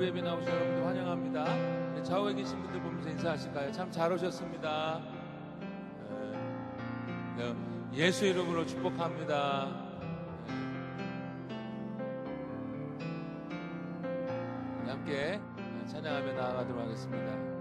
일부 예배 나오신 여러분들 환영합니다. 네, 좌우에 계신 분들 보면서 인사하실까요? 참 잘 오셨습니다. 네. 네, 예수 이름으로 축복합니다. 함께 찬양하며 나아가도록 하겠습니다.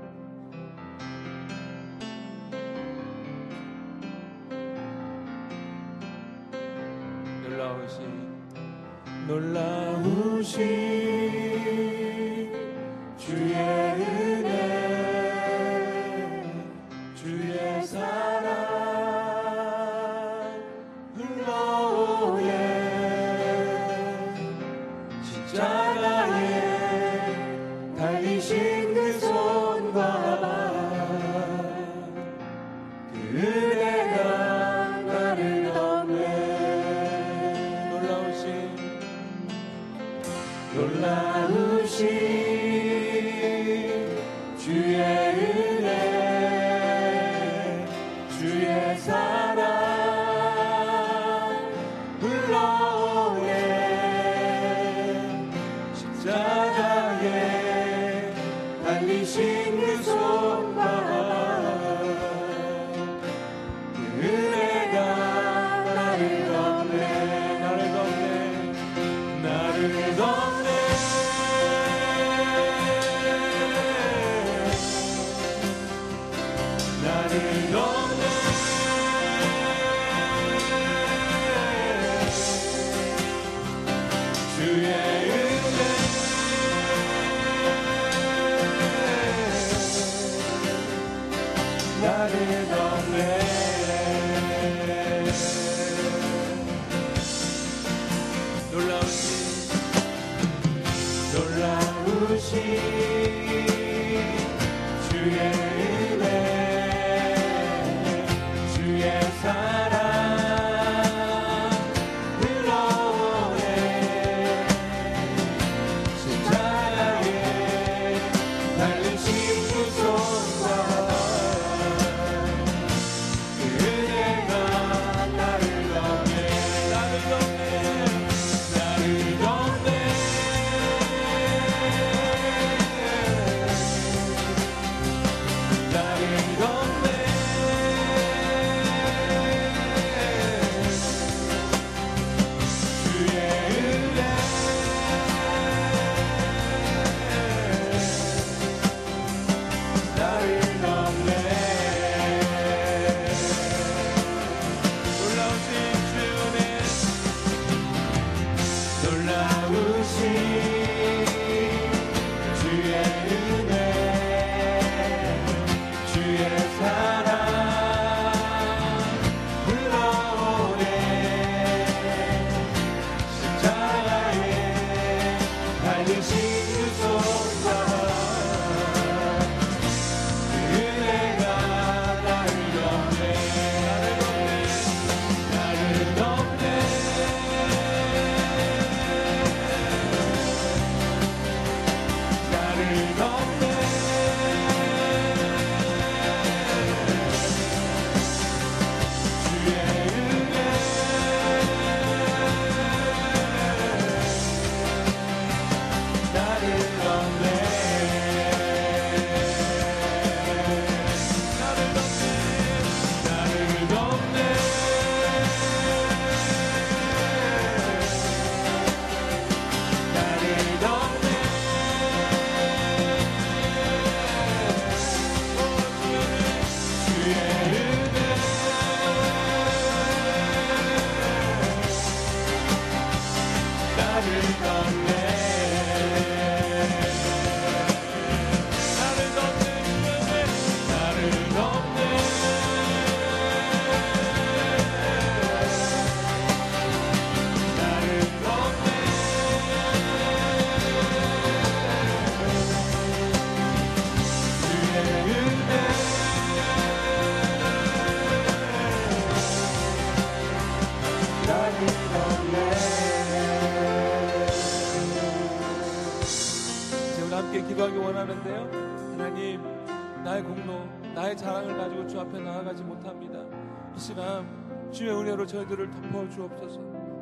은혜로 저희들을 덮어주옵소서.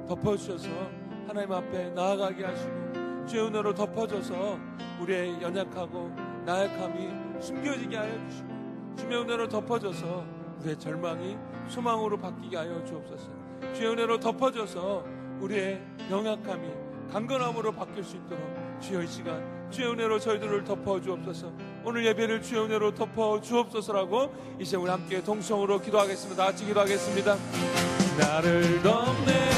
덮어주셔서 하나님 앞에 나아가게 하시고 주의 은혜로 덮어줘서 우리의 연약하고 나약함이 숨겨지게 하여 주시고 주의 은혜로 덮어줘서 우리의 절망이 소망으로 바뀌게 하여 주옵소서. 주의 은혜로 덮어줘서 우리의 영약함이 강건함으로 바뀔 수 있도록 주여 이 시간 주의 은혜로 저희들을 덮어주옵소서. 오늘 예배를 주의 은혜로 덮어 주옵소서라고 이제 우리 함께 동성으로 기도하겠습니다. 같이 기도하겠습니다. 나를 덮네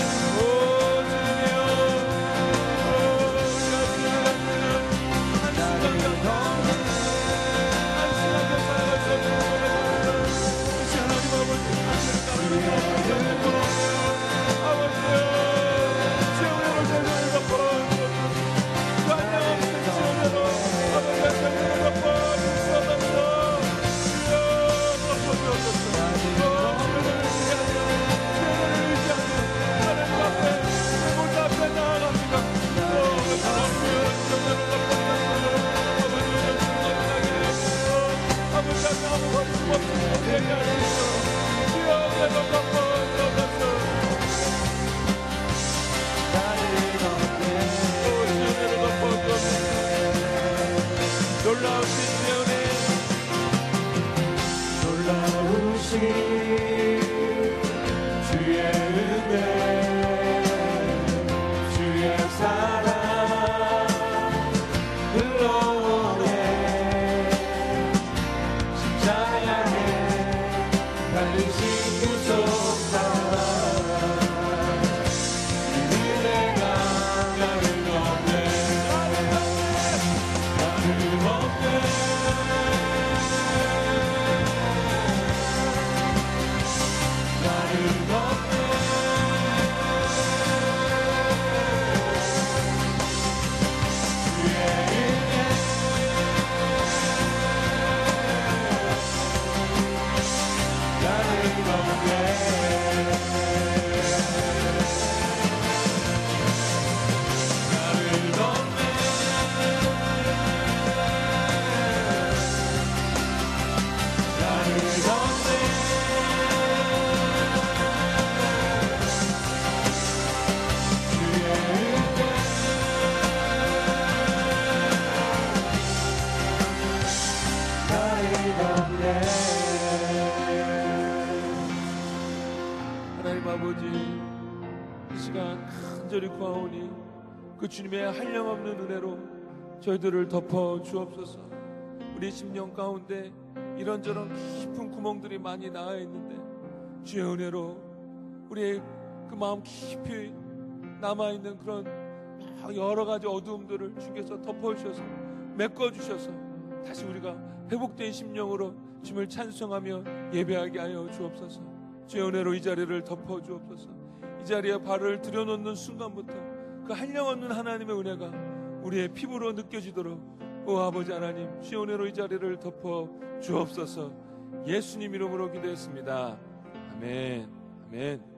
주님의 한량없는 은혜로 저희들을 덮어 주옵소서. 우리 심령 가운데 이런저런 깊은 구멍들이 많이 나와 있는데 주의 은혜로 우리의 그 마음 깊이 남아 있는 그런 여러 가지 어두움들을 주께서 덮어 주셔서 메꿔 주셔서 다시 우리가 회복된 심령으로 주님을 찬송하며 예배하게 하여 주옵소서. 주의 은혜로 이 자리를 덮어 주옵소서. 이 자리에 발을 들여놓는 순간부터 그 한량없는 하나님의 은혜가 우리의 피부로 느껴지도록 오 아버지 하나님 주의 은혜로 이 자리를 덮어 주옵소서. 예수님 이름으로 기도했습니다. 아멘. 아멘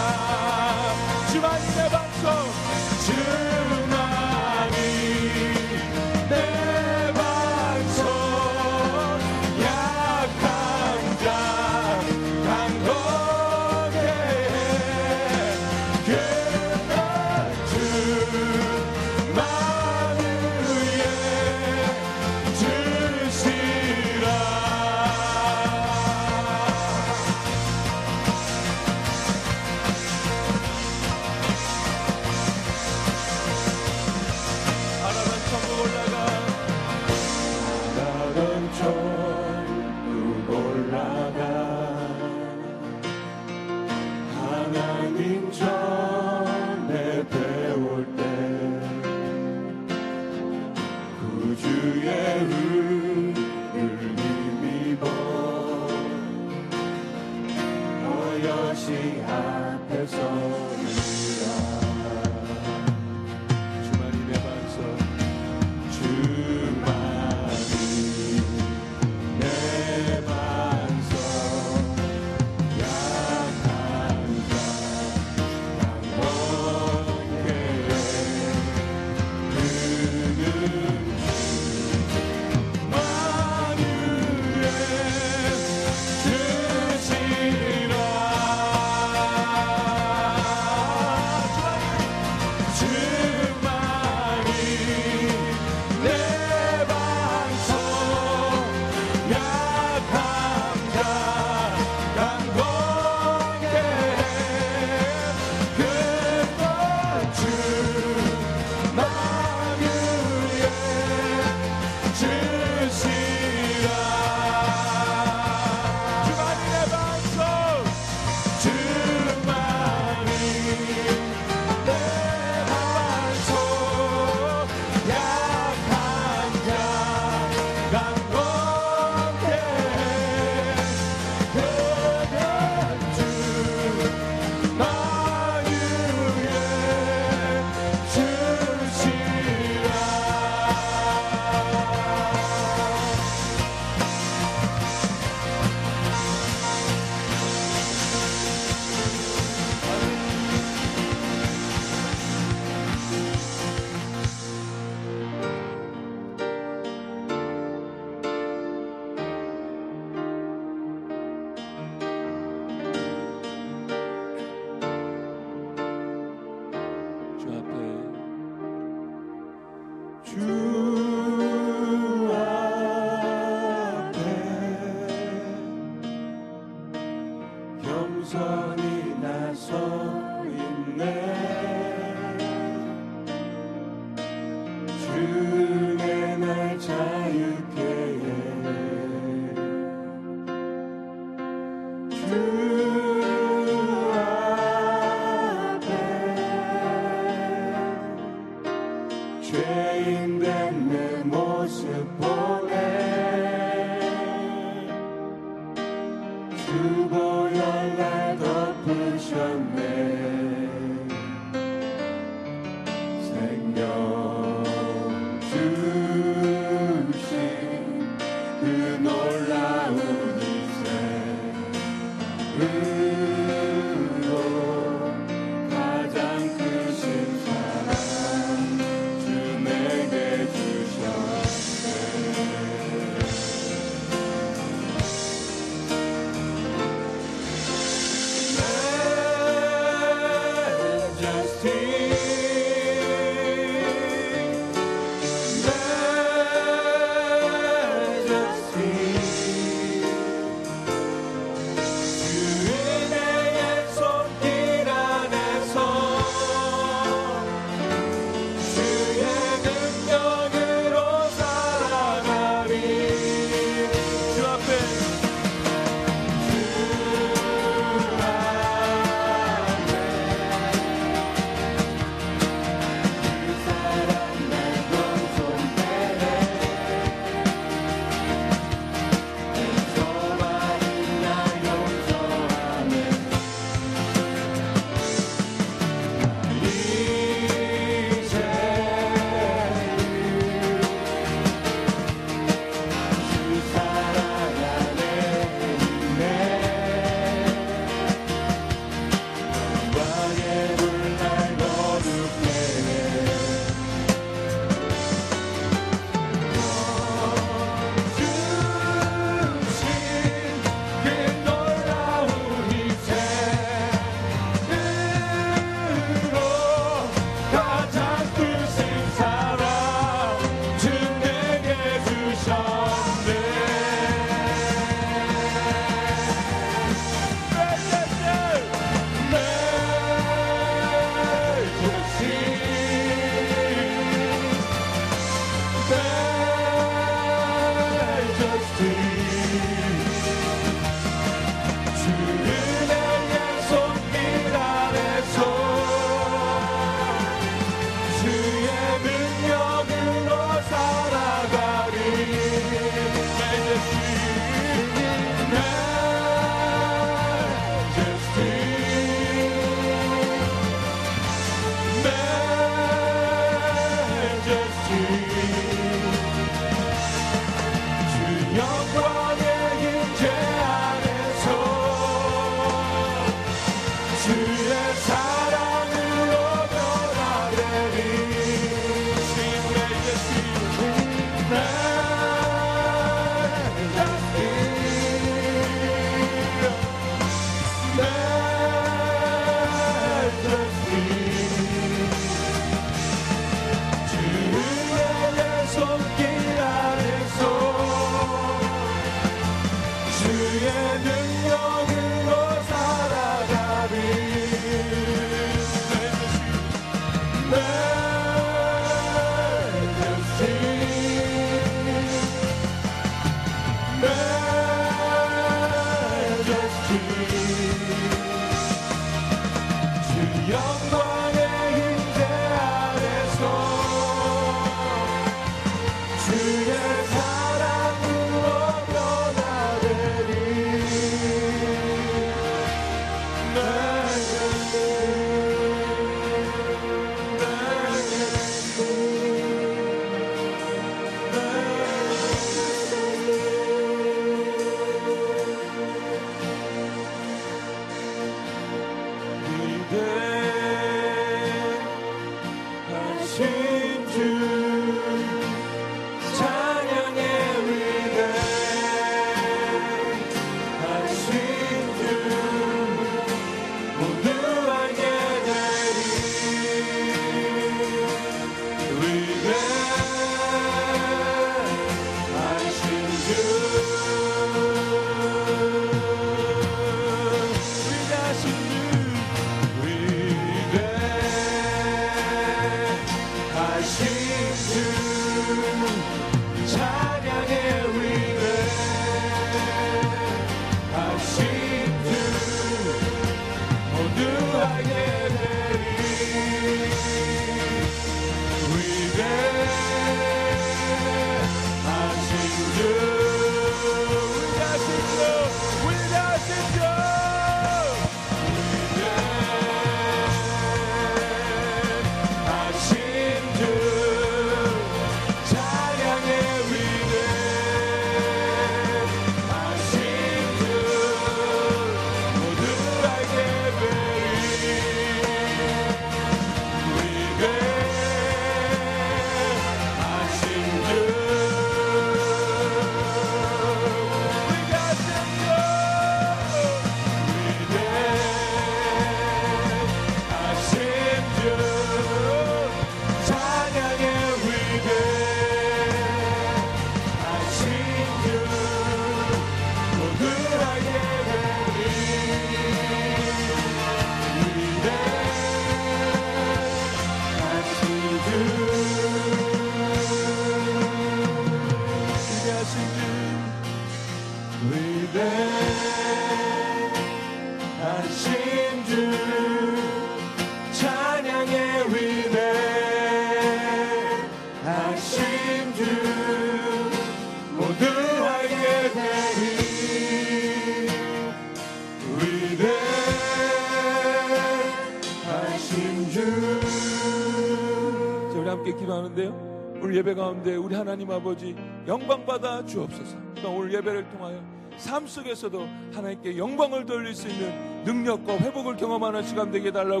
예배 가운데 우리 하나님 아버지 영광 받아 주옵소서. 그러니까 오늘 예배를 통하여 삶 속에서도 하나님께 영광을 돌릴 수 있는 능력과 회복을 경험하는 시간 되게 해달라고